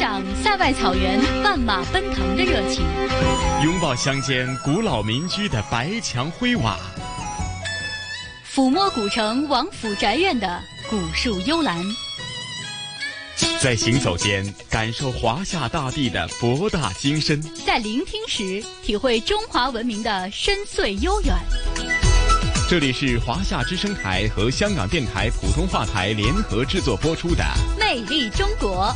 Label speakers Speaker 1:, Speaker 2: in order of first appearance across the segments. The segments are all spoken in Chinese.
Speaker 1: 赏塞外草原万马奔腾的热情，
Speaker 2: 拥抱乡间古老民居的白墙灰瓦，
Speaker 1: 抚摸古城王府宅院的古树幽兰，
Speaker 2: 在行走间感受华夏大地的博大精深，
Speaker 1: 在聆听时体会中华文明的深邃悠远。
Speaker 2: 这里是华夏之声台和香港电台普通话台联合制作播出的《
Speaker 1: 魅力中国》。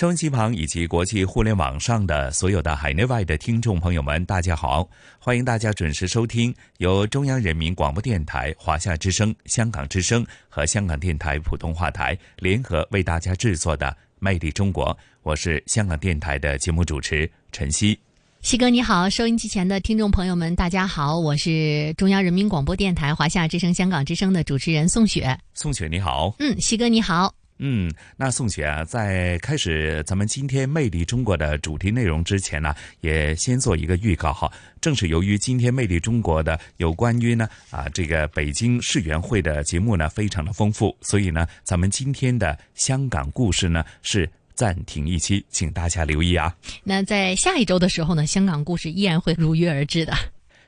Speaker 3: 收音机旁以及国际互联网上的所有的海内外的听众朋友们，大家好！欢迎大家准时收听由中央人民广播电台、华夏之声、香港之声和香港电台普通话台联合为大家制作的《魅力中国》。我是香港电台的节目主持陈曦。
Speaker 4: 西哥你好，收音机前的听众朋友们，大家好，我是中央人民广播电台华夏之声、香港之声的主持人宋雪。
Speaker 3: 宋雪你好，
Speaker 4: 嗯，西哥你好，
Speaker 3: 嗯，那宋雪啊，在开始咱们今天《魅力中国》的主题内容之前呢，也先做一个预告哈。正是由于今天《魅力中国》的有关于呢啊这个北京世园会的节目呢非常的丰富，所以呢，咱们今天的香港故事呢是。暂停一期，请大家留意啊。
Speaker 4: 那在下一周的时候呢，香港故事依然会如约而至的。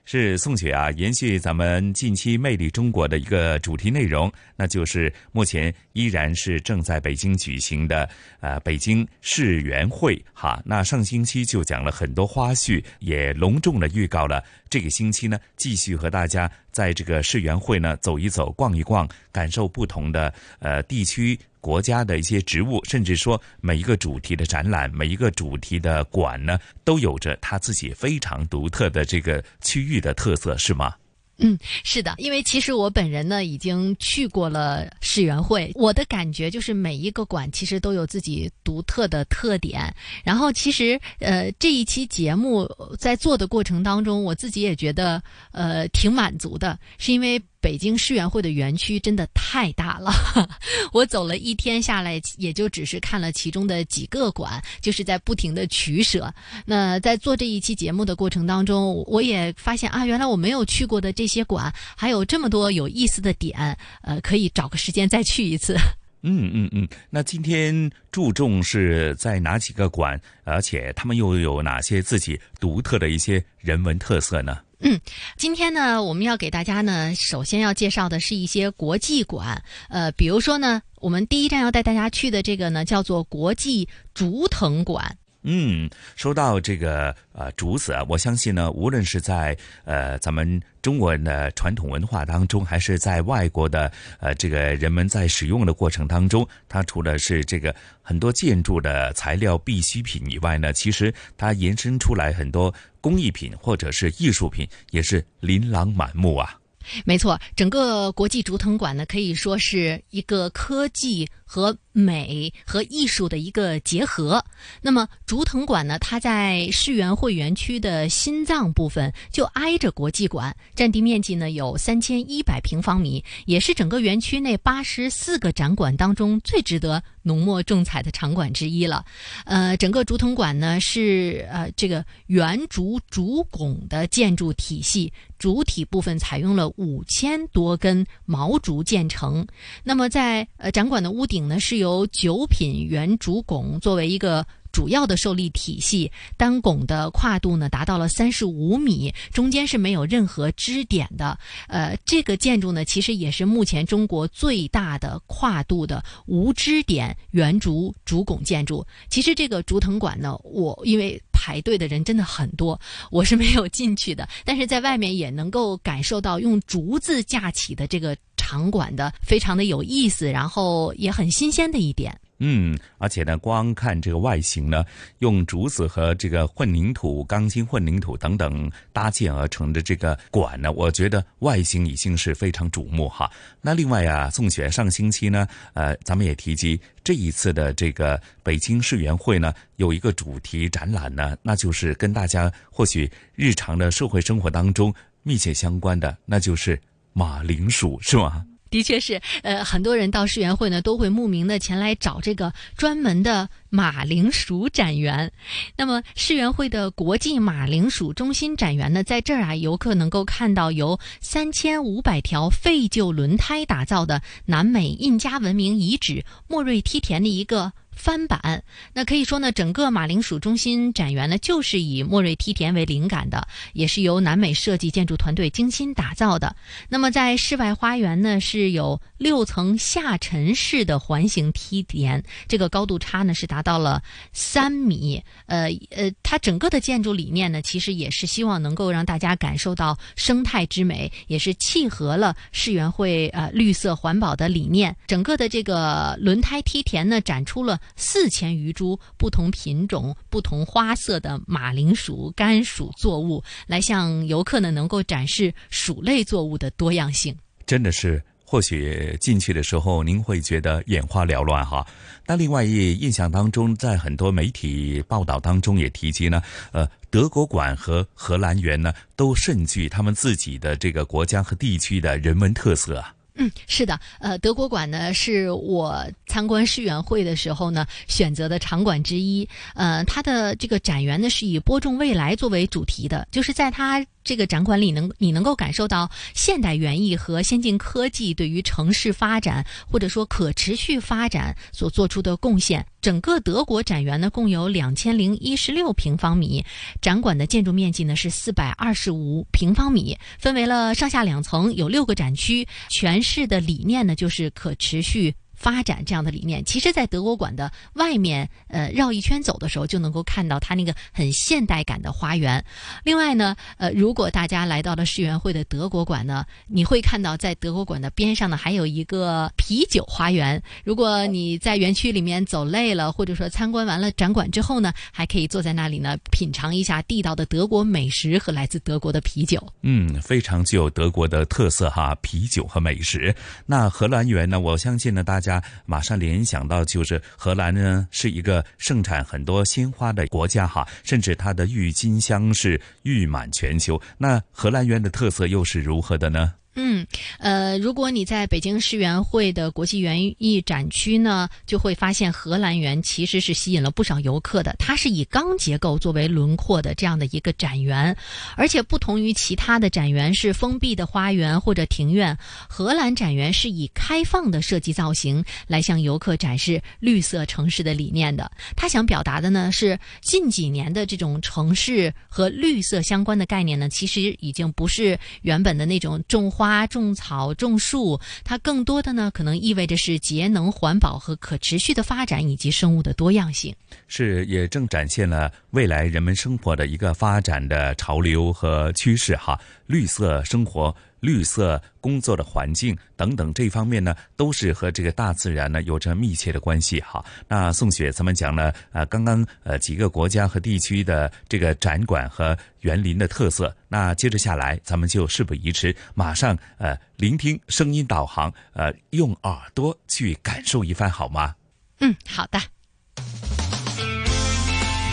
Speaker 3: 是宋雪啊，延续咱们近期《魅力中国》的一个主题内容，那就是目前依然是正在北京举行的呃北京世园会哈。那上星期就讲了很多花絮，也隆重的预告了这个星期呢，继续和大家在这个世园会呢走一走、逛一逛，感受不同的呃地区。国家的一些植物，甚至说每一个主题的展览，每一个主题的馆呢，都有着它自己非常独特的这个区域的特色，是吗？
Speaker 4: 嗯，是的，因为其实我本人呢已经去过了世园会，我的感觉就是每一个馆其实都有自己独特的特点。然后其实呃这一期节目在做的过程当中，我自己也觉得呃挺满足的，是因为。北京世园会的园区真的太大了，我走了一天下来，也就只是看了其中的几个馆，就是在不停的取舍。那在做这一期节目的过程当中，我也发现啊，原来我没有去过的这些馆，还有这么多有意思的点，呃，可以找个时间再去一次。
Speaker 3: 嗯嗯嗯，那今天注重是在哪几个馆，而且他们又有哪些自己独特的一些人文特色呢？
Speaker 4: 嗯，今天呢，我们要给大家呢，首先要介绍的是一些国际馆，呃，比如说呢，我们第一站要带大家去的这个呢，叫做国际竹藤馆。
Speaker 3: 嗯，说到这个呃竹子啊，我相信呢，无论是在呃咱们中国人的传统文化当中，还是在外国的呃这个人们在使用的过程当中，它除了是这个很多建筑的材料必需品以外呢，其实它延伸出来很多工艺品或者是艺术品，也是琳琅满目啊。
Speaker 4: 没错，整个国际竹藤馆呢，可以说是一个科技和美和艺术的一个结合。那么竹藤馆呢，它在世园会园区的心脏部分，就挨着国际馆，占地面积呢有三千一百平方米，也是整个园区内八十四个展馆当中最值得浓墨重彩的场馆之一了。呃，整个竹藤馆呢是呃这个圆竹竹拱的建筑体系。主体部分采用了五千多根毛竹建成，那么在呃展馆的屋顶呢，是由九品圆竹拱作为一个。主要的受力体系，单拱的跨度呢达到了三十五米，中间是没有任何支点的。呃，这个建筑呢，其实也是目前中国最大的跨度的无支点圆竹竹拱建筑。其实这个竹藤馆呢，我因为排队的人真的很多，我是没有进去的，但是在外面也能够感受到用竹子架起的这个场馆的非常的有意思，然后也很新鲜的一点。
Speaker 3: 嗯，而且呢，光看这个外形呢，用竹子和这个混凝土、钢筋混凝土等等搭建而成的这个馆呢，我觉得外形已经是非常瞩目哈。那另外啊，宋雪上星期呢，呃，咱们也提及这一次的这个北京世园会呢，有一个主题展览呢，那就是跟大家或许日常的社会生活当中密切相关的，那就是马铃薯，是吗？
Speaker 4: 的确是，呃，很多人到世园会呢，都会慕名的前来找这个专门的马铃薯展园。那么世园会的国际马铃薯中心展园呢，在这儿啊，游客能够看到由三千五百条废旧轮胎打造的南美印加文明遗址莫瑞梯田的一个。翻版，那可以说呢，整个马铃薯中心展园呢，就是以莫瑞梯田为灵感的，也是由南美设计建筑团队精心打造的。那么在室外花园呢，是有六层下沉式的环形梯田，这个高度差呢是达到了三米。呃呃，它整个的建筑理念呢，其实也是希望能够让大家感受到生态之美，也是契合了世园会呃绿色环保的理念。整个的这个轮胎梯田呢，展出了。四千余株不同品种、不同花色的马铃薯、甘薯作物，来向游客呢能够展示薯类作物的多样性。
Speaker 3: 真的是，或许进去的时候您会觉得眼花缭乱哈。那另外一印象当中，在很多媒体报道当中也提及呢，呃，德国馆和荷兰园呢都甚具他们自己的这个国家和地区的人文特色啊。
Speaker 4: 嗯，是的，呃，德国馆呢是我参观世园会的时候呢选择的场馆之一。呃，它的这个展园呢是以播种未来作为主题的，就是在它。这个展馆里能你能够感受到现代园艺和先进科技对于城市发展或者说可持续发展所做出的贡献。整个德国展园呢共有两千零一十六平方米，展馆的建筑面积呢是四百二十五平方米，分为了上下两层，有六个展区，全市的理念呢就是可持续。发展这样的理念，其实，在德国馆的外面，呃，绕一圈走的时候，就能够看到它那个很现代感的花园。另外呢，呃，如果大家来到了世园会的德国馆呢，你会看到在德国馆的边上呢，还有一个啤酒花园。如果你在园区里面走累了，或者说参观完了展馆之后呢，还可以坐在那里呢，品尝一下地道的德国美食和来自德国的啤酒。
Speaker 3: 嗯，非常具有德国的特色哈，啤酒和美食。那荷兰园呢，我相信呢，大家。马上联想到就是荷兰呢，是一个盛产很多鲜花的国家哈，甚至它的郁金香是誉满全球。那荷兰园的特色又是如何的呢？
Speaker 4: 嗯，呃，如果你在北京世园会的国际园艺展区呢，就会发现荷兰园其实是吸引了不少游客的。它是以钢结构作为轮廓的这样的一个展园，而且不同于其他的展园是封闭的花园或者庭院，荷兰展园是以开放的设计造型来向游客展示绿色城市的理念的。他想表达的呢是近几年的这种城市和绿色相关的概念呢，其实已经不是原本的那种种花。花种草种树，它更多的呢，可能意味着是节能环保和可持续的发展，以及生物的多样性。
Speaker 3: 是，也正展现了未来人们生活的一个发展的潮流和趋势哈。绿色生活。绿色工作的环境等等这方面呢，都是和这个大自然呢有着密切的关系哈。那宋雪咱们讲了啊，刚刚呃几个国家和地区的这个展馆和园林的特色。那接着下来，咱们就事不宜迟，马上呃聆听声音导航，呃用耳朵去感受一番好吗？
Speaker 4: 嗯，好的。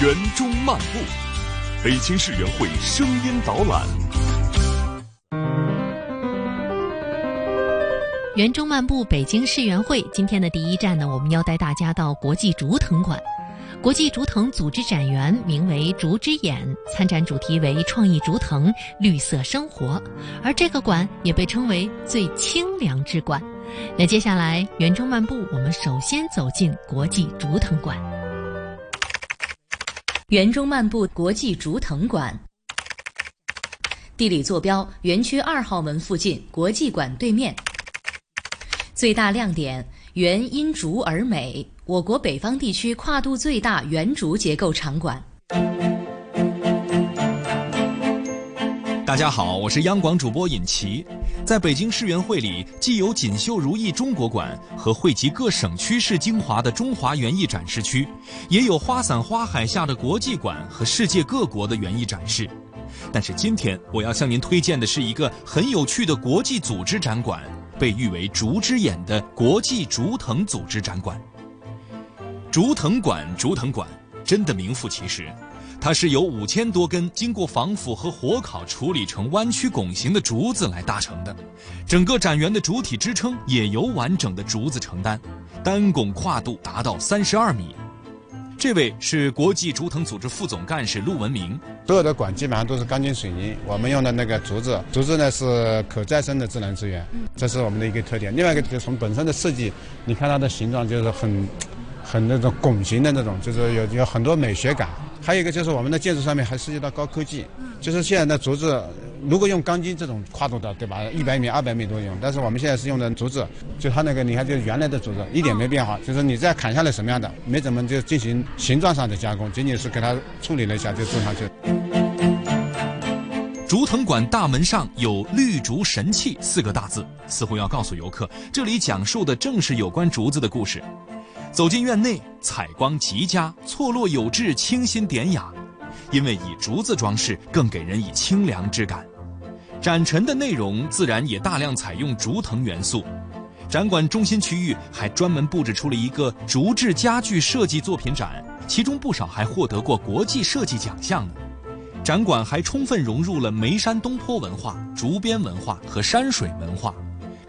Speaker 5: 园中漫步，北京市园会声音导览。
Speaker 4: 园中漫步，北京世园会。今天的第一站呢，我们要带大家到国际竹藤馆。国际竹藤组织展园名为“竹之眼”，参展主题为“创意竹藤，绿色生活”。而这个馆也被称为“最清凉之馆”。那接下来，园中漫步，我们首先走进国际竹藤馆。
Speaker 6: 园中漫步国际竹藤馆，地理坐标：园区二号门附近，国际馆对面。最大亮点：园因竹而美，我国北方地区跨度最大圆竹结构场馆。
Speaker 7: 大家好，我是央广主播尹奇。在北京世园会里，既有锦绣如意中国馆和汇集各省区市精华的中华园艺展示区，也有花伞花海下的国际馆和世界各国的园艺展示。但是今天我要向您推荐的是一个很有趣的国际组织展馆。被誉为“竹之眼”的国际竹藤组织展馆。竹藤馆，竹藤馆，真的名副其实。它是由五千多根经过防腐和火烤处理成弯曲拱形的竹子来搭成的，整个展园的主体支撑也由完整的竹子承担，单拱跨度达到三十二米。这位是国际竹藤组织副总干事陆文明。
Speaker 8: 所有的管基本上都是钢筋水泥，我们用的那个竹子，竹子呢是可再生的自然资源，这是我们的一个特点。另外一个就是从本身的设计，你看它的形状就是很。很那种拱形的那种，就是有有很多美学感。还有一个就是我们的建筑上面还涉及到高科技，就是现在的竹子，如果用钢筋这种跨度的，对吧？一百米、二百米都用。但是我们现在是用的竹子，就它那个你看，就是原来的竹子一点没变化，就是你再砍下来什么样的，没怎么就进行形状上的加工，仅仅是给它处理了一下就做上去。
Speaker 7: 竹藤馆大门上有“绿竹神器”四个大字，似乎要告诉游客，这里讲述的正是有关竹子的故事。走进院内，采光极佳，错落有致，清新典雅。因为以竹子装饰，更给人以清凉之感。展陈的内容自然也大量采用竹藤元素。展馆中心区域还专门布置出了一个竹制家具设计作品展，其中不少还获得过国际设计奖项呢。展馆还充分融入了眉山东坡文化、竹编文化和山水文化。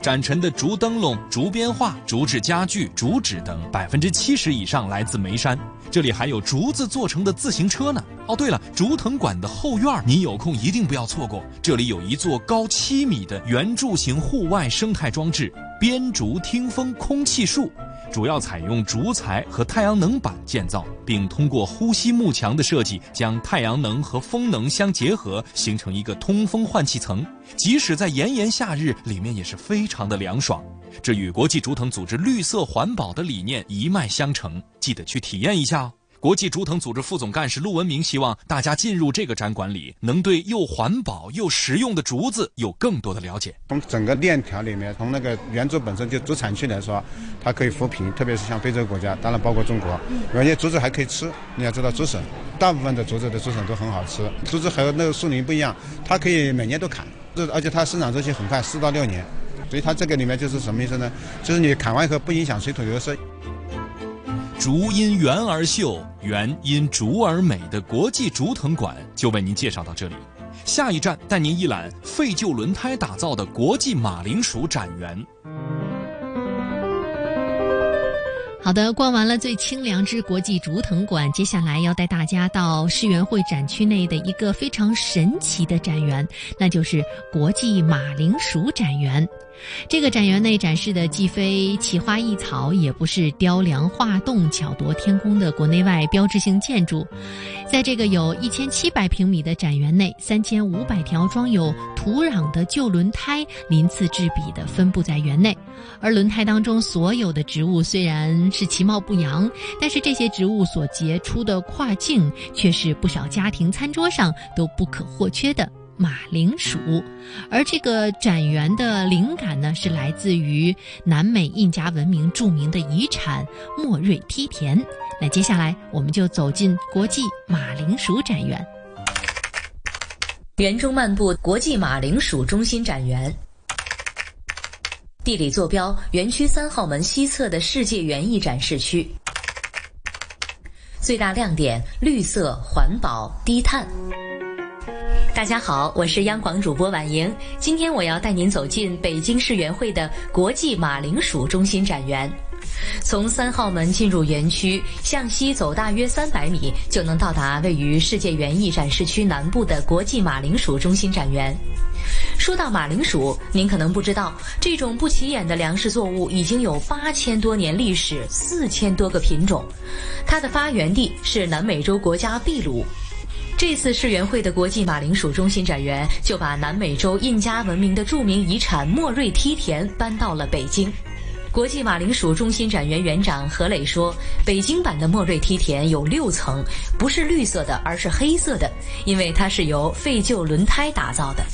Speaker 7: 展陈的竹灯笼、竹编画、竹制家具、竹纸等，百分之七十以上来自眉山。这里还有竹子做成的自行车呢。哦，对了，竹藤馆的后院，你有空一定不要错过。这里有一座高七米的圆柱形户外生态装置——编竹听风空气树。主要采用竹材和太阳能板建造，并通过呼吸幕墙的设计，将太阳能和风能相结合，形成一个通风换气层。即使在炎炎夏日，里面也是非常的凉爽。这与国际竹藤组织绿色环保的理念一脉相承，记得去体验一下哦。国际竹藤组织副总干事陆文明希望大家进入这个展馆里，能对又环保又实用的竹子有更多的了解。
Speaker 8: 从整个链条里面，从那个原竹本身就竹产区来说，它可以扶贫，特别是像非洲国家，当然包括中国，有些竹子还可以吃。你要知道，竹笋，大部分的竹子的竹笋都很好吃。竹子和那个树林不一样，它可以每年都砍，这而且它生长周期很快，四到六年。所以它这个里面就是什么意思呢？就是你砍完以后不影响水土流失。
Speaker 7: 竹因圆而秀，圆因竹而美的国际竹藤馆就为您介绍到这里。下一站带您一览废旧轮胎打造的国际马铃薯展园。
Speaker 4: 好的，逛完了最清凉之国际竹藤馆，接下来要带大家到世园会展区内的一个非常神奇的展园，那就是国际马铃薯展园。这个展园内展示的既非奇花异草，也不是雕梁画栋、巧夺天工的国内外标志性建筑。在这个有一千七百平米的展园内，三千五百条装有土壤的旧轮胎鳞次栉比地分布在园内。而轮胎当中所有的植物虽然是其貌不扬，但是这些植物所结出的跨境，却是不少家庭餐桌上都不可或缺的。马铃薯，而这个展园的灵感呢，是来自于南美印加文明著名的遗产莫瑞梯田。那接下来我们就走进国际马铃薯展园。
Speaker 6: 园中漫步，国际马铃薯中心展园。地理坐标：园区三号门西侧的世界园艺展示区。最大亮点：绿色、环保、低碳。大家好，我是央广主播婉莹。今天我要带您走进北京世园会的国际马铃薯中心展园。从三号门进入园区，向西走大约三百米，就能到达位于世界园艺展示区南部的国际马铃薯中心展园。说到马铃薯，您可能不知道，这种不起眼的粮食作物已经有八千多年历史，四千多个品种。它的发源地是南美洲国家秘鲁。这次世园会的国际马铃薯中心展园就把南美洲印加文明的著名遗产莫瑞梯田搬到了北京。国际马铃薯中心展园园长何磊说：“北京版的莫瑞梯田有六层，不是绿色的，而是黑色的，因为它是由废旧轮胎打造的。”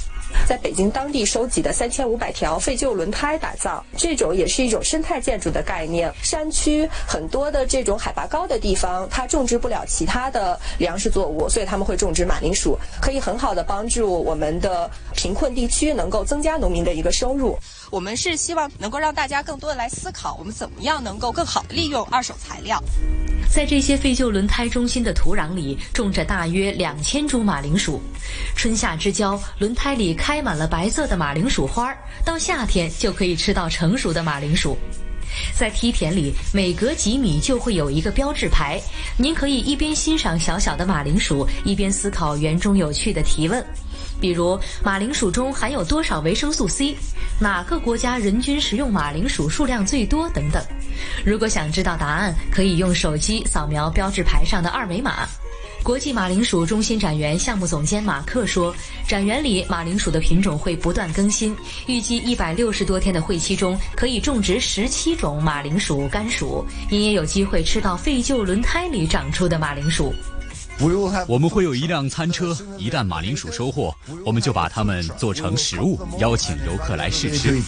Speaker 9: 在北京当地收集的三千五百条废旧轮胎打造，这种也是一种生态建筑的概念。山区很多的这种海拔高的地方，它种植不了其他的粮食作物，所以他们会种植马铃薯，可以很好的帮助我们的贫困地区能够增加农民的一个收入。
Speaker 10: 我们是希望能够让大家更多的来思考，我们怎么样能够更好的利用二手材料。
Speaker 6: 在这些废旧轮胎中心的土壤里种着大约两千株马铃薯，春夏之交，轮胎里开满了白色的马铃薯花儿，到夏天就可以吃到成熟的马铃薯。在梯田里，每隔几米就会有一个标志牌，您可以一边欣赏小小的马铃薯，一边思考园中有趣的提问，比如马铃薯中含有多少维生素 C，哪个国家人均食用马铃薯数量最多等等。如果想知道答案，可以用手机扫描标志牌上的二维码。国际马铃薯中心展园项目总监马克说：“展园里马铃薯的品种会不断更新，预计一百六十多天的会期中可以种植十七种马铃薯甘薯，您也有机会吃到废旧轮胎里长出的马铃薯。
Speaker 10: 我们会有一辆餐车，一旦马铃薯收获，我们就把它们做成食物，邀请游客来试吃。”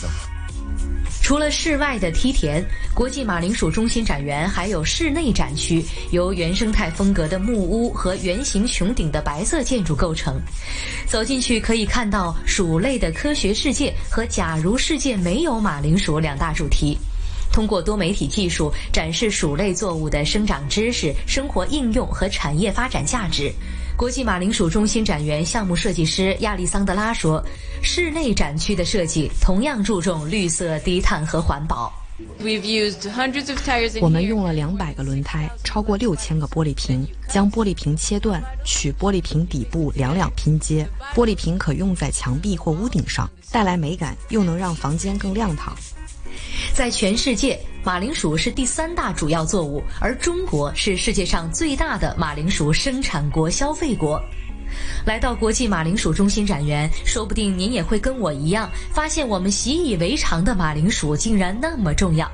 Speaker 6: 除了室外的梯田，国际马铃薯中心展园还有室内展区，由原生态风格的木屋和圆形穹顶的白色建筑构成。走进去可以看到鼠类的科学世界和假如世界没有马铃薯两大主题，通过多媒体技术展示鼠类作物的生长知识、生活应用和产业发展价值。国际马铃薯中心展园项目设计师亚历桑德拉说：“室内展区的设计同样注重绿色、低碳和环保。
Speaker 11: 我们用了两百个轮胎，超过六千个玻璃瓶，将玻璃瓶切断，取玻璃瓶底部两两拼接。玻璃瓶可用在墙壁或屋顶上，带来美感，又能让房间更亮堂。”
Speaker 6: 在全世界，马铃薯是第三大主要作物，而中国是世界上最大的马铃薯生产国、消费国。来到国际马铃薯中心展园，说不定您也会跟我一样，发现我们习以为常的马铃薯竟然那么重要。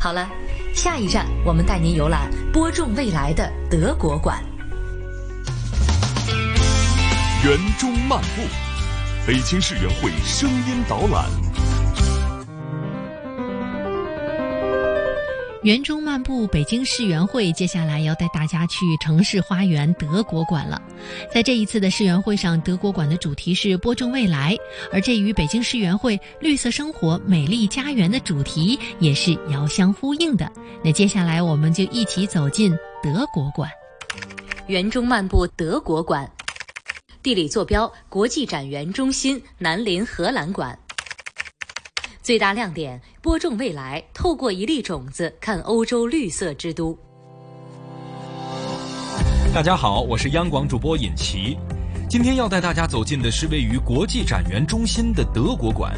Speaker 6: 好了，下一站我们带您游览播种未来的德国馆。
Speaker 5: 园中漫步，北京市园会声音导览。
Speaker 4: 园中漫步，北京世园会接下来要带大家去城市花园德国馆了。在这一次的世园会上，德国馆的主题是播种未来，而这与北京世园会绿色生活、美丽家园的主题也是遥相呼应的。那接下来我们就一起走进德国馆。
Speaker 6: 园中漫步，德国馆，地理坐标：国际展园中心南临荷兰馆。最大亮点：播种未来，透过一粒种子看欧洲绿色之都。
Speaker 7: 大家好，我是央广主播尹奇，今天要带大家走进的是位于国际展园中心的德国馆。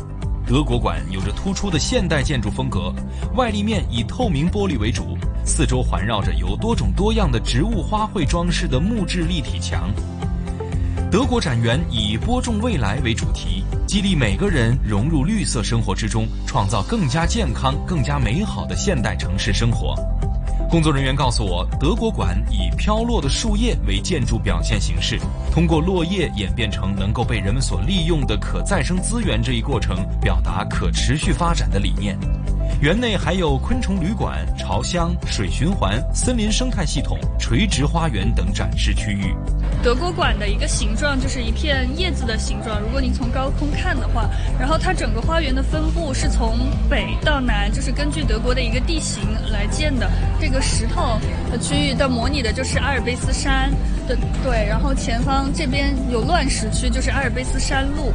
Speaker 7: 德国馆有着突出的现代建筑风格，外立面以透明玻璃为主，四周环绕着由多种多样的植物花卉装饰的木质立体墙。德国展园以播种未来为主题。激励每个人融入绿色生活之中，创造更加健康、更加美好的现代城市生活。工作人员告诉我，德国馆以飘落的树叶为建筑表现形式，通过落叶演变成能够被人们所利用的可再生资源这一过程，表达可持续发展的理念。园内还有昆虫旅馆、巢箱、水循环、森林生态系统、垂直花园等展示区域。
Speaker 12: 德国馆的一个形状就是一片叶子的形状。如果您从高空看的话，然后它整个花园的分布是从北到南，就是根据德国的一个地形来建的。这个石头的区域的模拟的就是阿尔卑斯山的对，然后前方这边有乱石区，就是阿尔卑斯山路。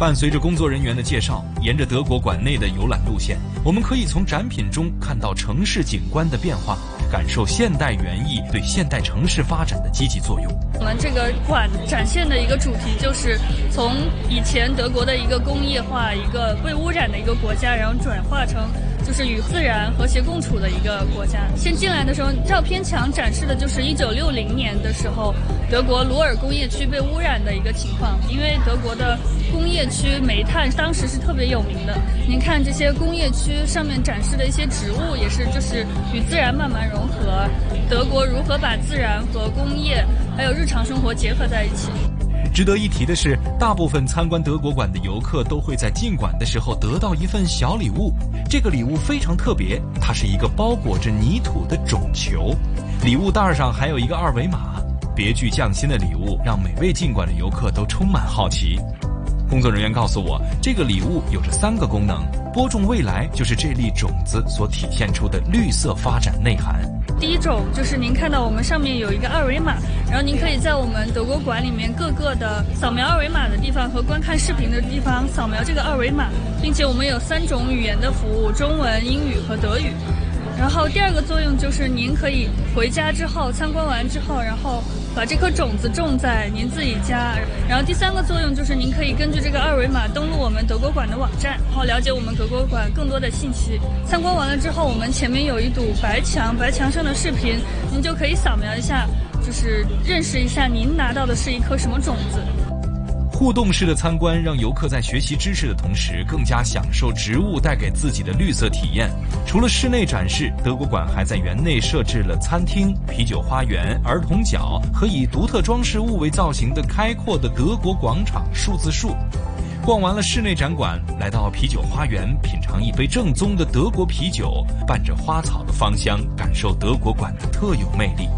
Speaker 7: 伴随着工作人员的介绍，沿着德国馆内的游览路线，我们可以从展品中看到城市景观的变化，感受现代园艺对现代城市发展的积极作用。
Speaker 12: 我们这个馆展现的一个主题就是从以前德国的一个工业化、一个被污染的一个国家，然后转化成。就是与自然和谐共处的一个国家。先进来的时候，照片墙展示的就是一九六零年的时候，德国鲁尔工业区被污染的一个情况。因为德国的工业区煤炭当时是特别有名的。您看这些工业区上面展示的一些植物，也是就是与自然慢慢融合。德国如何把自然和工业还有日常生活结合在一起？
Speaker 7: 值得一提的是，大部分参观德国馆的游客都会在进馆的时候得到一份小礼物。这个礼物非常特别，它是一个包裹着泥土的种球，礼物袋上还有一个二维码。别具匠心的礼物让每位进馆的游客都充满好奇。工作人员告诉我，这个礼物有着三个功能：播种未来就是这粒种子所体现出的绿色发展内涵。
Speaker 12: 第一种就是您看到我们上面有一个二维码，然后您可以在我们德国馆里面各个的扫描二维码的地方和观看视频的地方扫描这个二维码，并且我们有三种语言的服务：中文、英语和德语。然后第二个作用就是您可以回家之后参观完之后，然后。把这颗种子种在您自己家，然后第三个作用就是您可以根据这个二维码登录我们德国馆的网站，然后了解我们德国馆更多的信息。参观完了之后，我们前面有一堵白墙，白墙上的视频您就可以扫描一下，就是认识一下您拿到的是一颗什么种子。
Speaker 7: 互动式的参观让游客在学习知识的同时，更加享受植物带给自己的绿色体验。除了室内展示，德国馆还在园内设置了餐厅、啤酒花园、儿童角和以独特装饰物为造型的开阔的德国广场数字树。逛完了室内展馆，来到啤酒花园，品尝一杯正宗的德国啤酒，伴着花草的芳香，感受德国馆的特有魅力。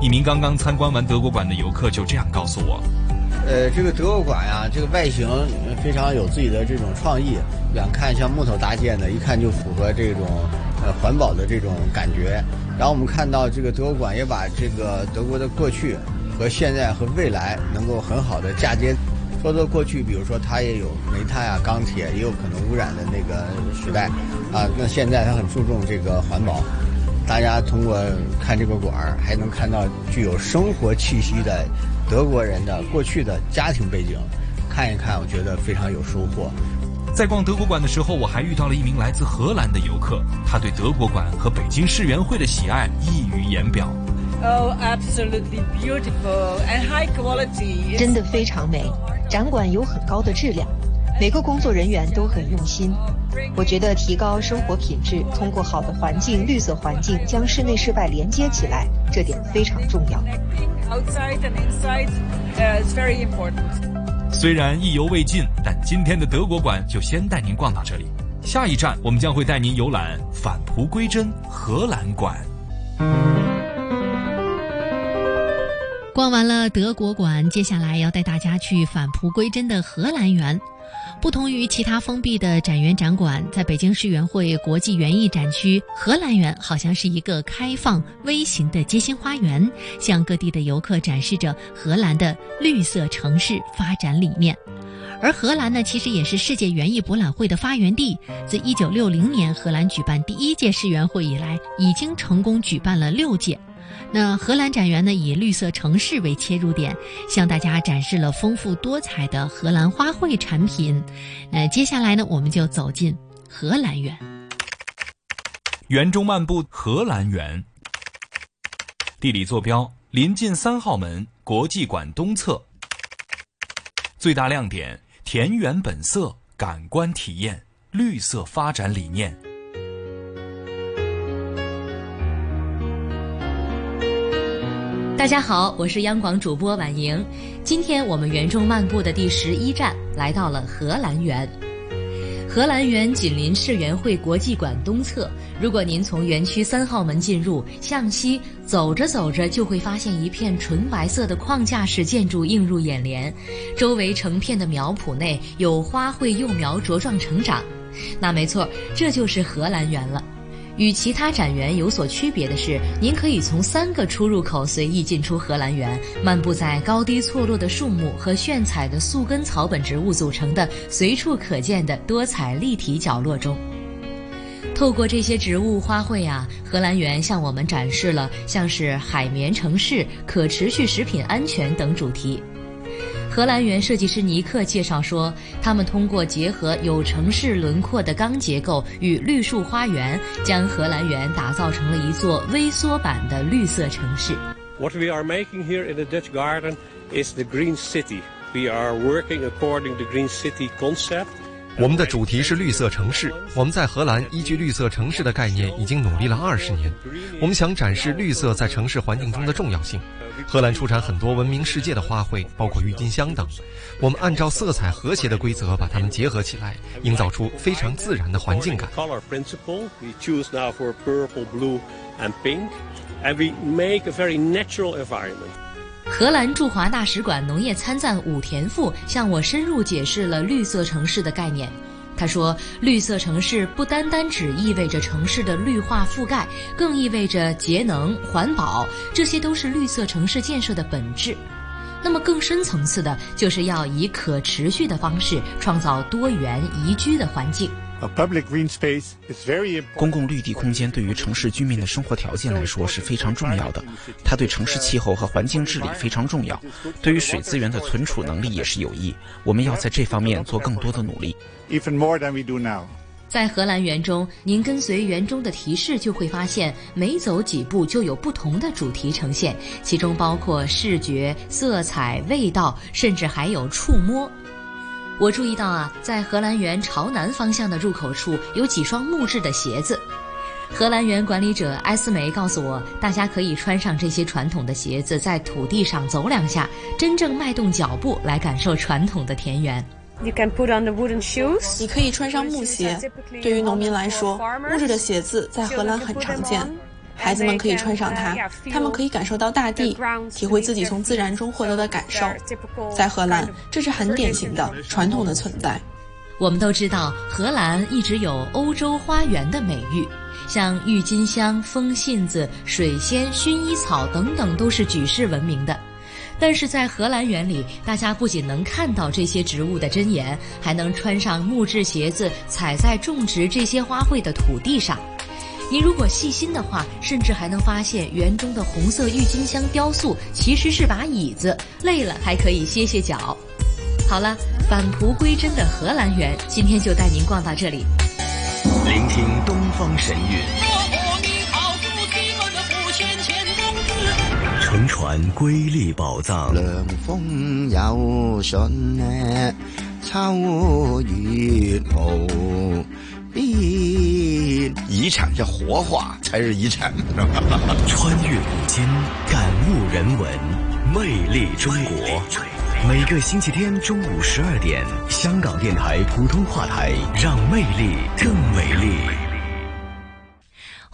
Speaker 7: 一名刚刚参观完德国馆的游客就这样告诉我。
Speaker 13: 呃，这个德国馆呀，这个外形非常有自己的这种创意，远看像木头搭建的，一看就符合这种呃环保的这种感觉。然后我们看到这个德国馆也把这个德国的过去和现在和未来能够很好的嫁接。说到过去，比如说它也有煤炭啊、钢铁，也有可能污染的那个时代啊。那现在它很注重这个环保，大家通过看这个馆儿，还能看到具有生活气息的。德国人的过去的家庭背景，看一看，我觉得非常有收获。
Speaker 7: 在逛德国馆的时候，我还遇到了一名来自荷兰的游客，他对德国馆和北京世园会的喜爱溢于言表。
Speaker 14: Oh, absolutely beautiful and high quality！
Speaker 15: 真的非常美，展馆有很高的质量，每个工作人员都很用心。我觉得提高生活品质，通过好的环境、绿色环境将室内室外连接起来，这点非常重要。
Speaker 7: 虽然意犹未尽，但今天的德国馆就先带您逛到这里。下一站，我们将会带您游览返璞归真荷兰馆。
Speaker 4: 逛完了德国馆，接下来要带大家去返璞归真的荷兰园。不同于其他封闭的展园展馆，在北京世园会国际园艺展区，荷兰园好像是一个开放微型的街心花园，向各地的游客展示着荷兰的绿色城市发展理念。而荷兰呢，其实也是世界园艺博览会的发源地。自1960年荷兰举办第一届世园会以来，已经成功举办了六届。那荷兰展园呢，以绿色城市为切入点，向大家展示了丰富多彩的荷兰花卉产品。那接下来呢，我们就走进荷兰园。
Speaker 7: 园中漫步荷兰园，地理坐标临近三号门国际馆东侧。最大亮点：田园本色，感官体验，绿色发展理念。
Speaker 6: 大家好，我是央广主播婉莹。今天我们园中漫步的第十一站来到了荷兰园。荷兰园紧邻世园会国际馆东侧。如果您从园区三号门进入，向西走着走着，就会发现一片纯白色的框架式建筑映入眼帘，周围成片的苗圃内有花卉幼苗茁壮成长。那没错，这就是荷兰园了。与其他展园有所区别的是，您可以从三个出入口随意进出荷兰园，漫步在高低错落的树木和炫彩的宿根草本植物组成的随处可见的多彩立体角落中。透过这些植物花卉啊，荷兰园向我们展示了像是海绵城市、可持续食品安全等主题。荷兰园设计师尼克介绍说，他们通过结合有城市轮廓的钢结构与绿树花园，将荷兰园打造成了一座微缩版的绿色城市。
Speaker 16: What we are making here in the Dutch garden is the green city. We are working according to green city concept.
Speaker 17: 我们的主题是绿色城市。我们在荷兰依据绿色城市的概念已经努力了二十年。我们想展示绿色在城市环境中的重要性。荷兰出产很多闻名世界的花卉，包括郁金香等。我们按照色彩和谐的规则把它们结合起来，营造出非常自然的环境感。
Speaker 16: And we make a very natural environment.
Speaker 6: 荷兰驻华大使馆农业参赞武田富向我深入解释了绿色城市的概念。他说：“绿色城市不单单只意味着城市的绿化覆盖，更意味着节能环保，这些都是绿色城市建设的本质。那么更深层次的，就是要以可持续的方式创造多元宜居的环境。”
Speaker 18: 公共绿地空间对于城市居民的生活条件来说是非常重要的，它对城市气候和环境治理非常重要，对于水资源的存储能力也是有益。我们要在这方面做更多的努力。
Speaker 6: 在荷兰园中，您跟随园中的提示，就会发现每走几步就有不同的主题呈现，其中包括视觉、色彩、味道，甚至还有触摸。我注意到啊，在荷兰园朝南方向的入口处有几双木质的鞋子。荷兰园管理者埃斯梅告诉我，大家可以穿上这些传统的鞋子，在土地上走两下，真正迈动脚步来感受传统的田园。
Speaker 19: You can put on the wooden shoes。
Speaker 20: 你可以穿上木鞋。对于农民来说，木质的鞋子在荷兰很常见。孩子们可以穿上它，他们可以感受到大地，体会自己从自然中获得的感受。在荷兰，这是很典型的传统的存在。
Speaker 6: 我们都知道，荷兰一直有“欧洲花园”的美誉，像郁金香、风信子、水仙、薰衣草等等，都是举世闻名的。但是在荷兰园里，大家不仅能看到这些植物的真颜，还能穿上木质鞋子，踩在种植这些花卉的土地上。您如果细心的话，甚至还能发现园中的红色郁金香雕塑其实是把椅子，累了还可以歇歇脚。好了，返璞归真的荷兰园，今天就带您逛到这里。
Speaker 21: 聆听东方神韵，乘船瑰丽宝藏。
Speaker 22: 凉风有信呢，秋月无边。
Speaker 23: 遗产要活化才是遗产。
Speaker 21: 穿越古今，感悟人文，魅力中国。每个星期天中午十二点，香港电台普通话台，让魅力更美丽。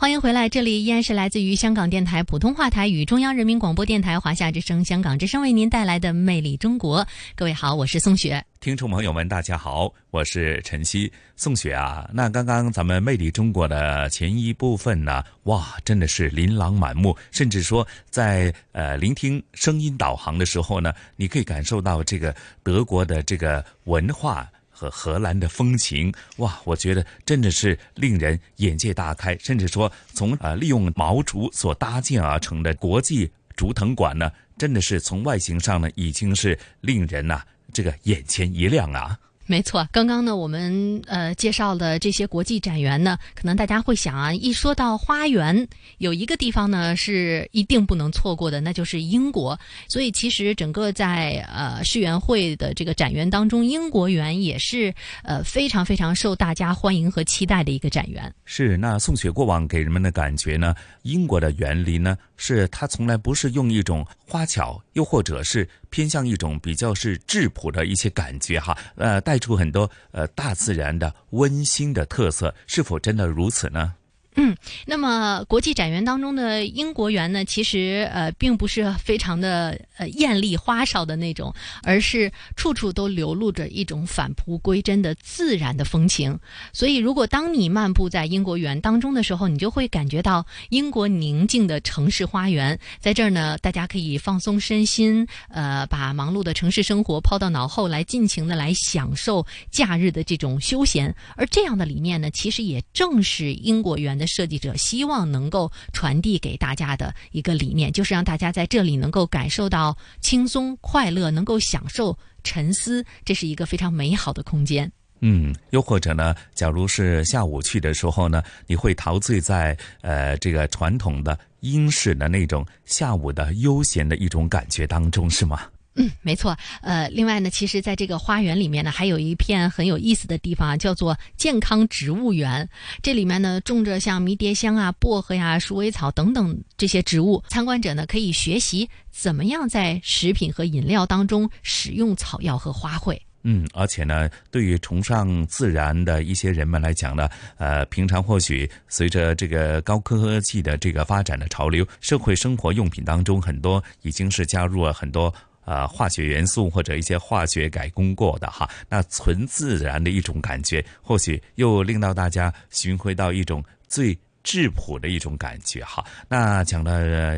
Speaker 4: 欢迎回来，这里依然是来自于香港电台普通话台与中央人民广播电台华夏之声、香港之声为您带来的《魅力中国》。各位好，我是宋雪。
Speaker 3: 听众朋友们，大家好，我是晨曦。宋雪啊，那刚刚咱们《魅力中国》的前一部分呢，哇，真的是琳琅满目，甚至说在呃聆听声音导航的时候呢，你可以感受到这个德国的这个文化。和荷兰的风情，哇，我觉得真的是令人眼界大开。甚至说，从呃利用毛竹所搭建而成的国际竹藤馆呢，真的是从外形上呢，已经是令人呐这个眼前一亮啊。
Speaker 4: 没错，刚刚呢，我们呃介绍的这些国际展园呢，可能大家会想啊，一说到花园，有一个地方呢是一定不能错过的，那就是英国。所以其实整个在呃世园会的这个展园当中，英国园也是呃非常非常受大家欢迎和期待的一个展园。
Speaker 3: 是，那送雪过往给人们的感觉呢，英国的园林呢，是它从来不是用一种花巧，又或者是偏向一种比较是质朴的一些感觉哈，呃带。出很多呃大自然的温馨的特色，是否真的如此呢？
Speaker 4: 嗯，那么国际展园当中的英国园呢，其实呃并不是非常的呃艳丽花哨的那种，而是处处都流露着一种返璞归真的自然的风情。所以，如果当你漫步在英国园当中的时候，你就会感觉到英国宁静的城市花园。在这儿呢，大家可以放松身心，呃，把忙碌的城市生活抛到脑后，来尽情的来享受假日的这种休闲。而这样的理念呢，其实也正是英国园。设计者希望能够传递给大家的一个理念，就是让大家在这里能够感受到轻松快乐，能够享受沉思，这是一个非常美好的空间。
Speaker 3: 嗯，又或者呢，假如是下午去的时候呢，你会陶醉在呃这个传统的英式的那种下午的悠闲的一种感觉当中，是吗？
Speaker 4: 嗯，没错。呃，另外呢，其实，在这个花园里面呢，还有一片很有意思的地方啊，叫做健康植物园。这里面呢，种着像迷迭香啊、薄荷呀、鼠尾草等等这些植物。参观者呢，可以学习怎么样在食品和饮料当中使用草药和花卉。
Speaker 3: 嗯，而且呢，对于崇尚自然的一些人们来讲呢，呃，平常或许随着这个高科技的这个发展的潮流，社会生活用品当中很多已经是加入了很多呃化学元素或者一些化学改工过的哈，那纯自然的一种感觉，或许又令到大家寻回到一种最质朴的一种感觉哈。那讲到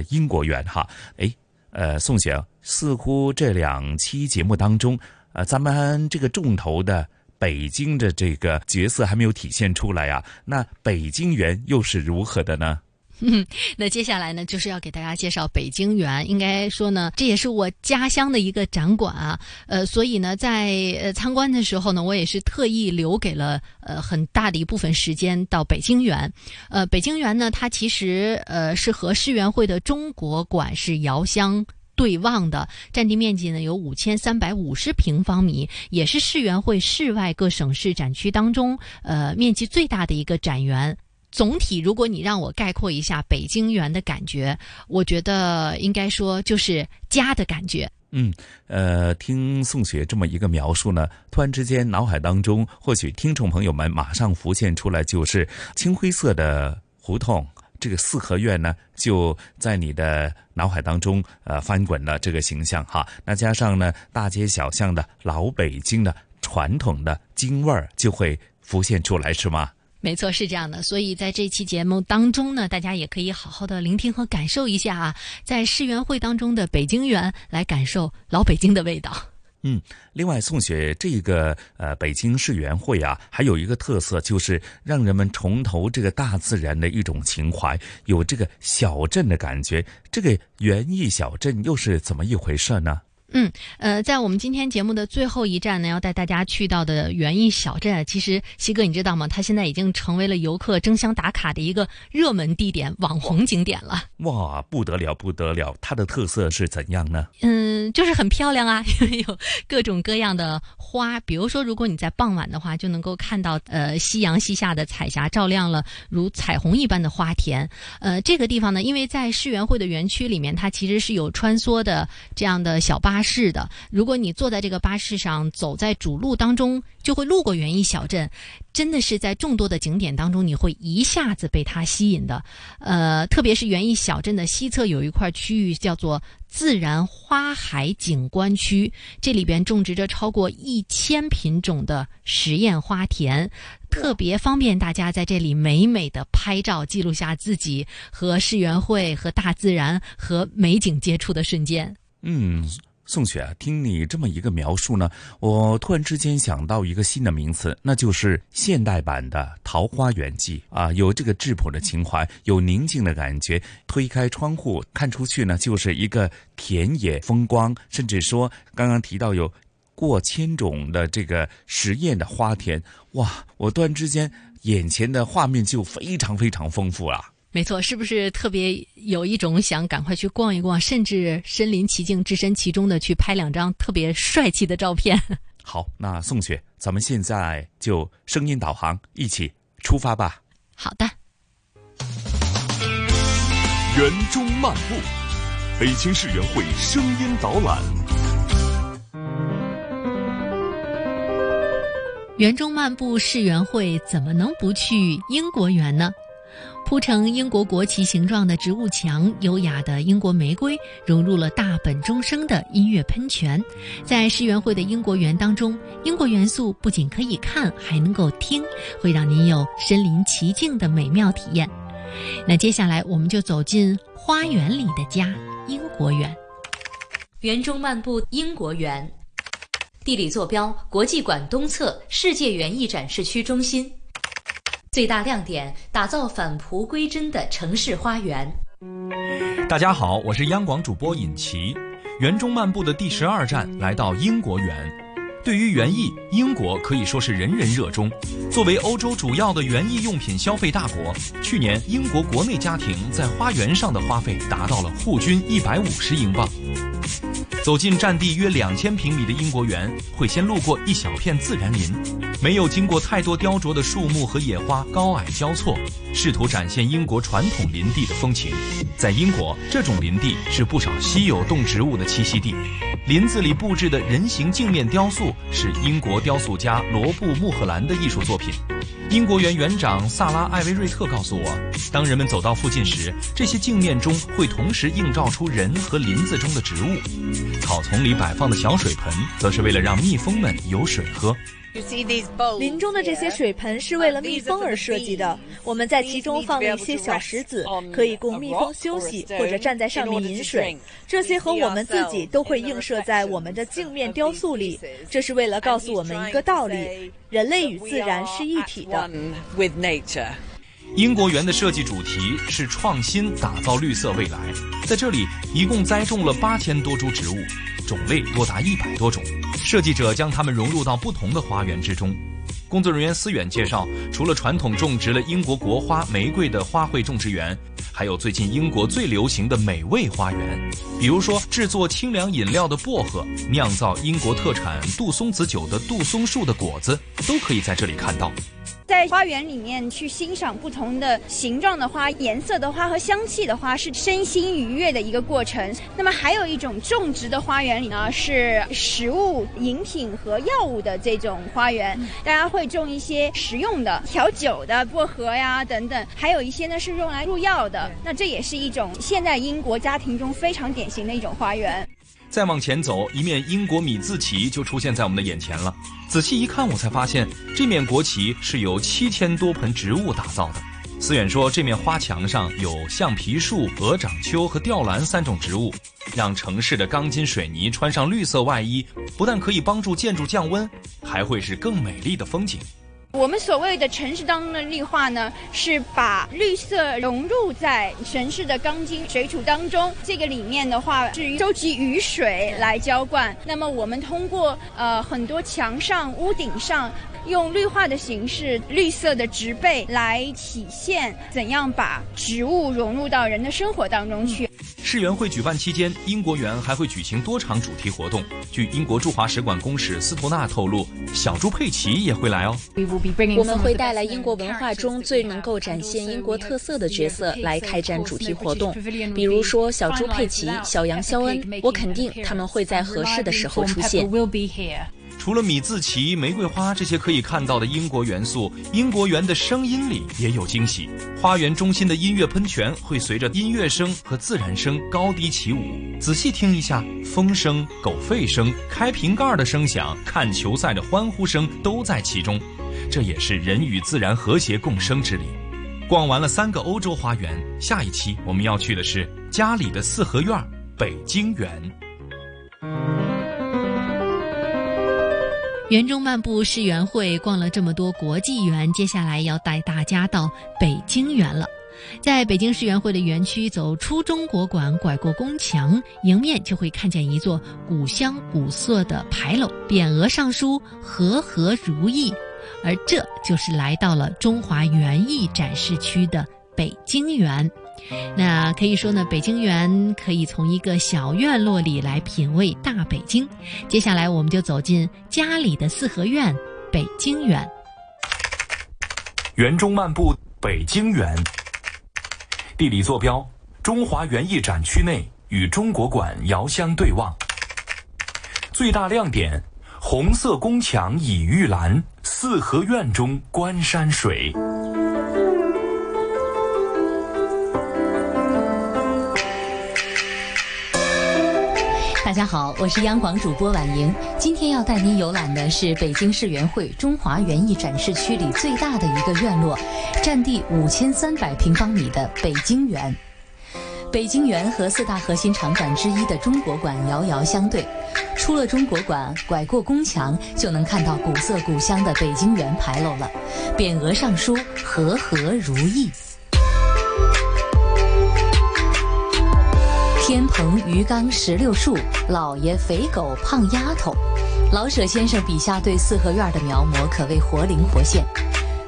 Speaker 3: 英国园哈，哎，呃，宋雪似乎这两期节目当中。呃，咱们这个重头的北京的这个角色还没有体现出来啊，那北京园又是如何的呢？
Speaker 4: 嗯，那接下来呢，就是要给大家介绍北京园。应该说呢，这也是我家乡的一个展馆啊。呃，所以呢，在呃参观的时候呢，我也是特意留给了呃很大的一部分时间到北京园。呃，北京园呢，它其实呃是和世园会的中国馆是遥相。对望的占地面积呢有五千三百五十平方米，也是世园会室外各省市展区当中呃面积最大的一个展园。总体，如果你让我概括一下北京园的感觉，我觉得应该说就是家的感觉。
Speaker 3: 嗯，呃，听宋雪这么一个描述呢，突然之间脑海当中，或许听众朋友们马上浮现出来就是青灰色的胡同。这个四合院呢，就在你的脑海当中呃翻滚了这个形象哈。那加上呢，大街小巷的老北京的传统的京味儿就会浮现出来，是吗？
Speaker 4: 没错，是这样的。所以在这期节目当中呢，大家也可以好好的聆听和感受一下啊，在世园会当中的北京园，来感受老北京的味道。
Speaker 3: 嗯，另外，宋雪这个呃北京世园会啊，还有一个特色，就是让人们重投这个大自然的一种情怀，有这个小镇的感觉。这个园艺小镇又是怎么一回事呢？
Speaker 4: 嗯，呃，在我们今天节目的最后一站呢，要带大家去到的园艺小镇，其实西哥你知道吗？它现在已经成为了游客争相打卡的一个热门地点、网红景点了。
Speaker 3: 哇，不得了，不得了！它的特色是怎样呢？
Speaker 4: 嗯，就是很漂亮啊，因为有各种各样的花。比如说，如果你在傍晚的话，就能够看到呃夕阳西下的彩霞照亮了如彩虹一般的花田。呃，这个地方呢，因为在世园会的园区里面，它其实是有穿梭的这样的小巴。是的，如果你坐在这个巴士上，走在主路当中，就会路过园艺小镇，真的是在众多的景点当中，你会一下子被它吸引的。呃，特别是园艺小镇的西侧有一块区域叫做自然花海景观区，这里边种植着超过一千品种的实验花田，特别方便大家在这里美美的拍照，记录下自己和世园会、和大自然、和美景接触的瞬间。
Speaker 3: 嗯。宋雪啊，听你这么一个描述呢，我突然之间想到一个新的名词，那就是现代版的桃花源记啊，有这个质朴的情怀，有宁静的感觉。推开窗户看出去呢，就是一个田野风光，甚至说刚刚提到有过千种的这个实验的花田，哇！我突然之间眼前的画面就非常非常丰富了。
Speaker 4: 没错，是不是特别有一种想赶快去逛一逛，甚至身临其境、置身其中的去拍两张特别帅气的照片？
Speaker 3: 好，那宋雪，咱们现在就声音导航，一起出发吧。
Speaker 4: 好的。
Speaker 5: 园中漫步，北京市园会声音导览。
Speaker 4: 园中漫步世园会，怎么能不去英国园呢？铺成英国国旗形状的植物墙，优雅的英国玫瑰融入了大本钟声的音乐喷泉。在世园会的英国园当中，英国元素不仅可以看，还能够听，会让您有身临其境的美妙体验。那接下来，我们就走进花园里的家——英国园。
Speaker 6: 园中漫步英国园，地理坐标：国际馆东侧世界园艺展示区中心。最大亮点：打造返璞归真的城市花园。
Speaker 7: 大家好，我是央广主播尹奇。园中漫步的第十二站来到英国园。对于园艺，英国可以说是人人热衷。作为欧洲主要的园艺用品消费大国，去年英国国内家庭在花园上的花费达到了户均一百五十英镑。走进占地约两千平米的英国园，会先路过一小片自然林，没有经过太多雕琢的树木和野花高矮交错，试图展现英国传统林地的风情。在英国，这种林地是不少稀有动植物的栖息地。林子里布置的人形镜面雕塑是英国雕塑家罗布·穆赫兰的艺术作品。英国园园长萨拉·艾维瑞特告诉我，当人们走到附近时，这些镜面中会同时映照出人和林子中的植物。草丛里摆放的小水盆，则是为了让蜜蜂们有水喝。
Speaker 24: 林中的这些水盆是为了蜜蜂而设计的，我们在其中放了一些小石子，可以供蜜蜂休息或者站在上面饮水。这些和我们自己都会映射在我们的镜面雕塑里，这是为了告诉我们一个道理：人类与自然是一体的。
Speaker 7: 英国园的设计主题是创新，打造绿色未来。在这里，一共栽种了八千多株植物，种类多达一百多种。设计者将它们融入到不同的花园之中。工作人员思远介绍，除了传统种植了英国国花玫瑰的花卉种植园，还有最近英国最流行的美味花园，比如说制作清凉饮料的薄荷，酿造英国特产杜松子酒的杜松树的果子，都可以在这里看到。
Speaker 25: 在花园里面去欣赏不同的形状的花、颜色的花和香气的花，是身心愉悦的一个过程。那么还有一种种植的花园里呢，是食物、饮品和药物的这种花园，大家会种一些食用的、调酒的薄荷呀等等，还有一些呢是用来入药的。那这也是一种现在英国家庭中非常典型的一种花园。
Speaker 7: 再往前走，一面英国米字旗就出现在我们的眼前了。仔细一看，我才发现这面国旗是由七千多盆植物打造的。思远说，这面花墙上有橡皮树、鹅掌楸和吊兰三种植物，让城市的钢筋水泥穿上绿色外衣，不但可以帮助建筑降温，还会是更美丽的风景。
Speaker 25: 我们所谓的城市当中的绿化呢，是把绿色融入在城市的钢筋水土当中。这个里面的话是收集雨水来浇灌。那么我们通过呃很多墙上、屋顶上用绿化的形式、绿色的植被来体现怎样把植物融入到人的生活当中去。
Speaker 7: 世园会举办期间，英国园还会举行多场主题活动。据英国驻华使馆公使斯图纳透露，小猪佩奇也会来哦。
Speaker 26: 我们会带来英国文化中最能够展现英国特色的角色来开展主题活动，比如说小猪佩奇、小羊肖恩。我肯定他们会在合适的时候出现。
Speaker 7: 除了米字旗、玫瑰花这些可以看到的英国元素，英国园的声音里也有惊喜。花园中心的音乐喷泉会随着音乐声和自然声高低起舞。仔细听一下，风声、狗吠声、开瓶盖的声响、看球赛的欢呼声都在其中。这也是人与自然和谐共生之理。逛完了三个欧洲花园，下一期我们要去的是家里的四合院——北京园。
Speaker 4: 园中漫步世园会逛了这么多国际园，接下来要带大家到北京园了。在北京世园会的园区，走出中国馆，拐过宫墙，迎面就会看见一座古香古色的牌楼，匾额上书“和和如意”，而这就是来到了中华园艺展示区的北京园。那可以说呢，北京园可以从一个小院落里来品味大北京。接下来，我们就走进家里的四合院——北京园。
Speaker 5: 园中漫步，北京园。地理坐标：中华园艺展区内，与中国馆遥相对望。最大亮点：红色宫墙倚玉兰，四合院中观山水。
Speaker 6: 大家好，我是央广主播婉莹。今天要带您游览的是北京世园会中华园艺展示区里最大的一个院落，占地五千三百平方米的北京园。北京园和四大核心场馆之一的中国馆遥遥相对，出了中国馆，拐过宫墙，就能看到古色古香的北京园牌楼了，匾额上书“和和如意”。天棚鱼缸石榴树，老爷肥狗胖丫头，老舍先生笔下对四合院的描摹可谓活灵活现。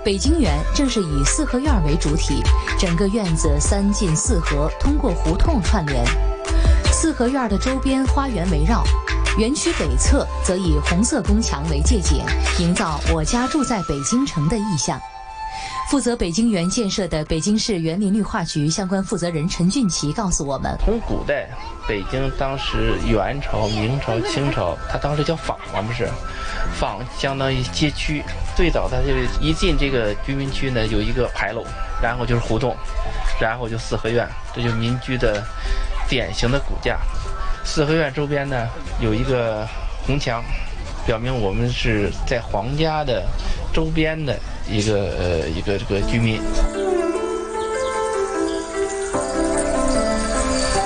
Speaker 6: 北京园正是以四合院为主体，整个院子三进四合，通过胡同串联。四合院的周边花园围绕，园区北侧则以红色宫墙为借景，营造“我家住在北京城”的意象。负责北京园建设的北京市园林绿化局相关负责人陈俊奇告诉我们：
Speaker 27: 从古代，北京当时元朝、明朝、清朝，它当时叫坊嘛，不是？坊相当于街区，最早它就是一进这个居民区呢，有一个牌楼，然后就是胡同，然后就四合院，这就民居的典型的骨架。四合院周边呢有一个红墙，表明我们是在皇家的周边的。一个呃，一个这个居民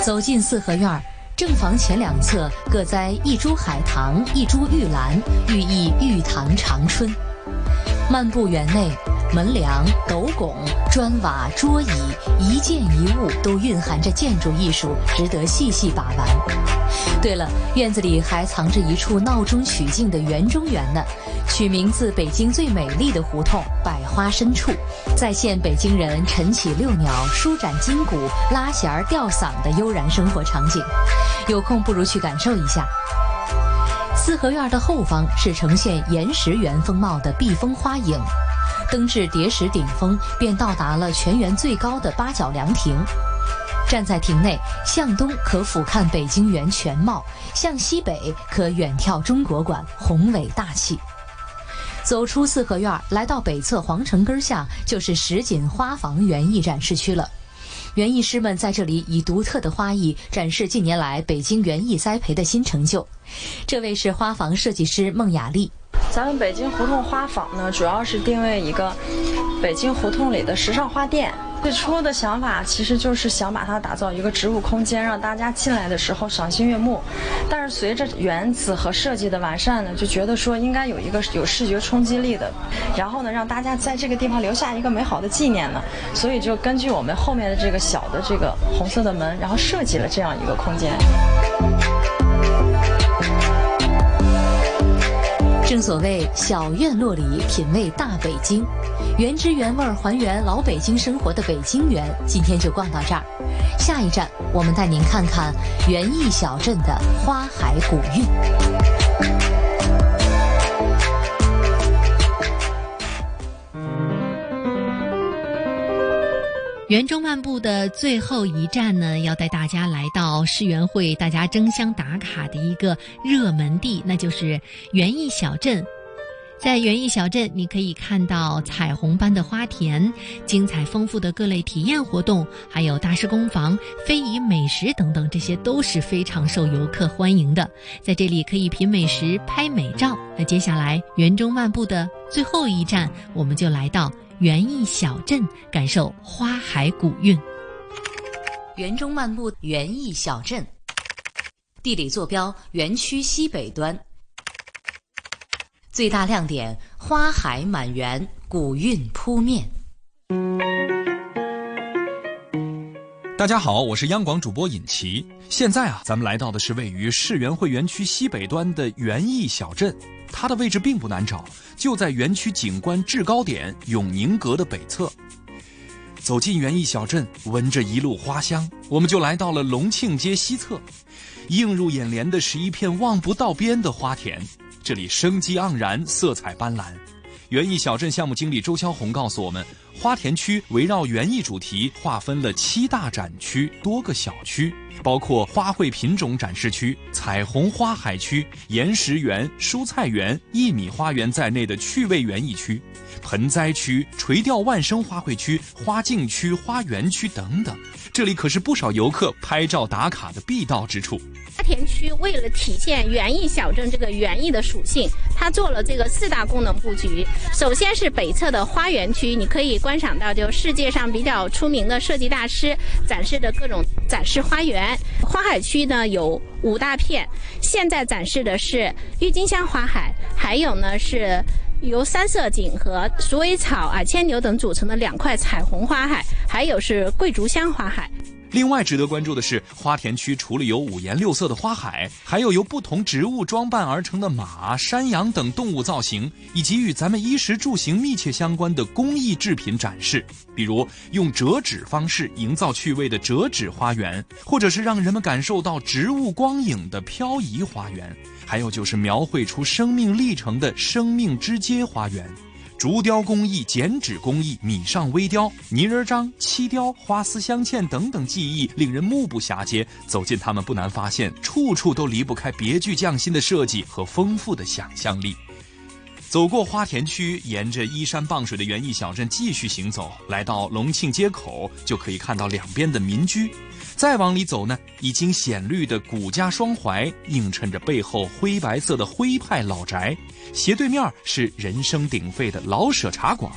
Speaker 6: 走进四合院，正房前两侧各栽一株海棠，一株玉兰，寓意玉堂长春。漫步园内。门梁、斗拱、砖瓦、桌椅，一件一物都蕴含着建筑艺术，值得细细把玩。对了，院子里还藏着一处闹中取静的园中园呢，取名自北京最美丽的胡同——百花深处，再现北京人晨起遛鸟、舒展筋骨、拉弦儿、吊嗓的悠然生活场景。有空不如去感受一下。四合院的后方是呈现岩石园风貌的避风花影。登至叠石顶峰，便到达了全园最高的八角凉亭。站在亭内，向东可俯瞰北京园全貌，向西北可远眺中国馆，宏伟大气。走出四合院，来到北侧皇城根下，就是石锦花房园艺展示区了。园艺师们在这里以独特的花艺展示近年来北京园艺栽培的新成就。这位是花房设计师孟雅丽。
Speaker 28: 咱们北京胡同花坊呢，主要是定位一个北京胡同里的时尚花店。最初的想法其实就是想把它打造一个植物空间，让大家进来的时候赏心悦目。但是随着园子和设计的完善呢，就觉得说应该有一个有视觉冲击力的，然后呢，让大家在这个地方留下一个美好的纪念呢。所以就根据我们后面的这个小的这个红色的门，然后设计了这样一个空间。
Speaker 6: 正所谓小院落里品味大北京，原汁原味还原老北京生活的北京园，今天就逛到这儿。下一站，我们带您看看园艺小镇的花海古韵。
Speaker 4: 园中漫步的最后一站呢，要带大家来到世园会大家争相打卡的一个热门地，那就是园艺小镇。在园艺小镇，你可以看到彩虹般的花田、精彩丰富的各类体验活动，还有大师工坊、非遗美食等等，这些都是非常受游客欢迎的。在这里可以品美食、拍美照。那接下来园中漫步的最后一站，我们就来到。园艺小镇，感受花海古韵。
Speaker 6: 园中漫步，园艺小镇，地理坐标园区西北端。最大亮点：花海满园，古韵扑面。
Speaker 7: 大家好，我是央广主播尹奇。现在啊，咱们来到的是位于世园会园区西北端的园艺小镇。它的位置并不难找，就在园区景观制高点永宁阁的北侧。走进园艺小镇，闻着一路花香，我们就来到了隆庆街西侧。映入眼帘的是一片望不到边的花田，这里生机盎然，色彩斑斓。园艺小镇项目经理周霄红告诉我们，花田区围绕园艺主题划分了七大展区、多个小区。包括花卉品种展示区、彩虹花海区、岩石园、蔬菜园、薏米花园在内的趣味园艺区、盆栽区、垂钓万生花卉区、花径区、花园区等等，这里可是不少游客拍照打卡的必到之处。
Speaker 29: 花田区为了体现园艺小镇这个园艺的属性，它做了这个四大功能布局。首先是北侧的花园区，你可以观赏到就世界上比较出名的设计大师展示的各种展示花园。花海区呢有五大片，现在展示的是郁金香花海，还有呢是由三色堇和鼠尾草啊牵牛等组成的两块彩虹花海，还有是桂竹香花海。
Speaker 7: 另外值得关注的是，花田区除了有五颜六色的花海，还有由不同植物装扮而成的马、山羊等动物造型，以及与咱们衣食住行密切相关的工艺制品展示，比如用折纸方式营造趣味的折纸花园，或者是让人们感受到植物光影的漂移花园，还有就是描绘出生命历程的生命之街花园。竹雕工艺、剪纸工艺、米上微雕、泥人张、漆雕、花丝镶嵌等等技艺，令人目不暇接。走进他们，不难发现，处处都离不开别具匠心的设计和丰富的想象力。走过花田区，沿着依山傍水的园艺小镇继续行走，来到隆庆街口，就可以看到两边的民居。再往里走呢，已经显绿的古家双槐映衬着背后灰白色的徽派老宅，斜对面是人声鼎沸的老舍茶馆。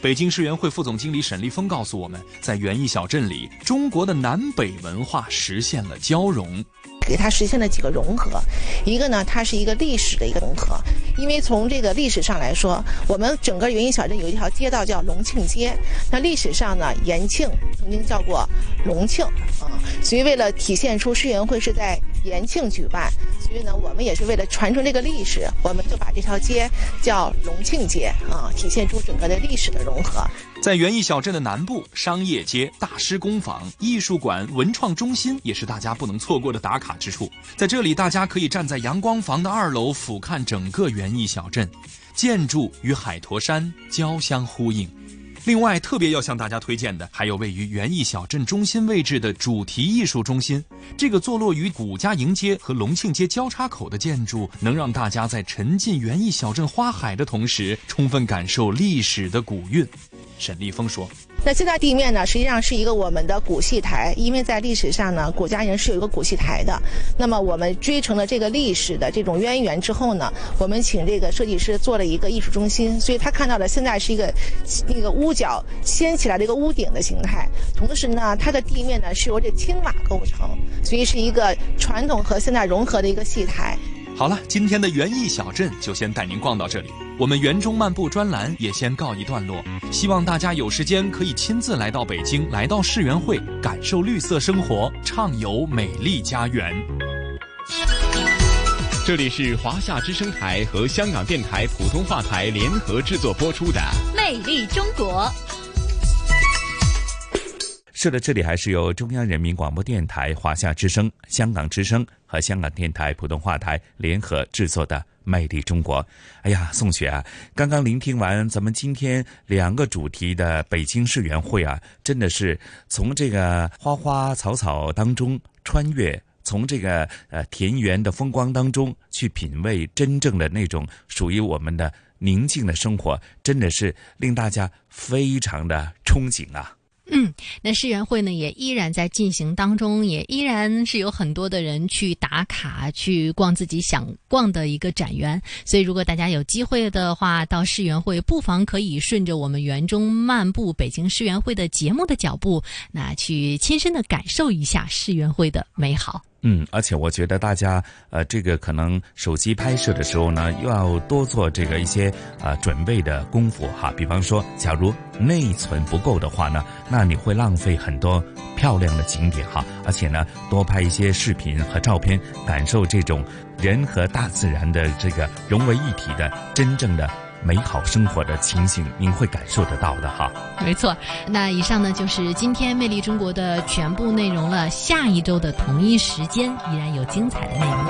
Speaker 7: 北京世园会副总经理沈立峰告诉我们，在园艺小镇里，中国的南北文化实现了交融。
Speaker 30: 给它实现了几个融合，一个呢，它是一个历史的一个融合，因为从这个历史上来说，我们整个园艺小镇有一条街道叫隆庆街，那历史上呢，延庆曾经叫过隆庆啊，所以为了体现出世园会是在延庆举办，所以呢，我们也是为了传承这个历史，我们就把这条街叫隆庆街啊，体现出整个的历史的融合。
Speaker 7: 在园艺小镇的南部，商业街、大师工坊、艺术馆、文创中心也是大家不能错过的打卡之处。在这里，大家可以站在阳光房的二楼俯瞰整个园艺小镇，建筑与海坨山交相呼应。另外，特别要向大家推荐的，还有位于园艺小镇中心位置的主题艺术中心。这个坐落于古家营街和隆庆街交叉口的建筑，能让大家在沉浸园艺小镇花海的同时，充分感受历史的古韵。沈立峰说。
Speaker 30: 那现在地面呢，实际上是一个我们的古戏台，因为在历史上呢，古家人是有一个古戏台的。那么我们追成了这个历史的这种渊源之后呢，我们请这个设计师做了一个艺术中心，所以他看到的现在是一个那个屋角掀起来的一个屋顶的形态。同时呢，它的地面呢是由这青瓦构成，所以是一个传统和现代融合的一个戏台。
Speaker 7: 好了，今天的园艺小镇就先带您逛到这里。我们园中漫步专栏也先告一段落。希望大家有时间可以亲自来到北京，来到世园会，感受绿色生活，畅游美丽家园。
Speaker 31: 这里是华夏之声台和香港电台普通话台联合制作播出的《
Speaker 4: 魅力中国》。
Speaker 3: 是的，这里还是由中央人民广播电台、华夏之声、香港之声和香港电台普通话台联合制作的《魅力中国》。哎呀，宋雪啊，刚刚聆听完咱们今天两个主题的北京世园会啊，真的是从这个花花草草当中穿越，从这个呃田园的风光当中去品味真正的那种属于我们的宁静的生活，真的是令大家非常的憧憬啊。
Speaker 4: 嗯，那世园会呢也依然在进行当中，也依然是有很多的人去打卡、去逛自己想逛的一个展园。所以，如果大家有机会的话，到世园会，不妨可以顺着我们园中漫步北京世园会的节目的脚步，那去亲身的感受一下世园会的美好。
Speaker 3: 嗯，而且我觉得大家呃，这个可能手机拍摄的时候呢，又要多做这个一些呃准备的功夫哈。比方说，假如内存不够的话呢，那你会浪费很多漂亮的景点哈。而且呢，多拍一些视频和照片，感受这种人和大自然的这个融为一体的真正的。美好生活的情形，您会感受得到的哈。
Speaker 4: 没错，那以上呢就是今天《魅力中国》的全部内容了。下一周的同一时间，依然有精彩的内容。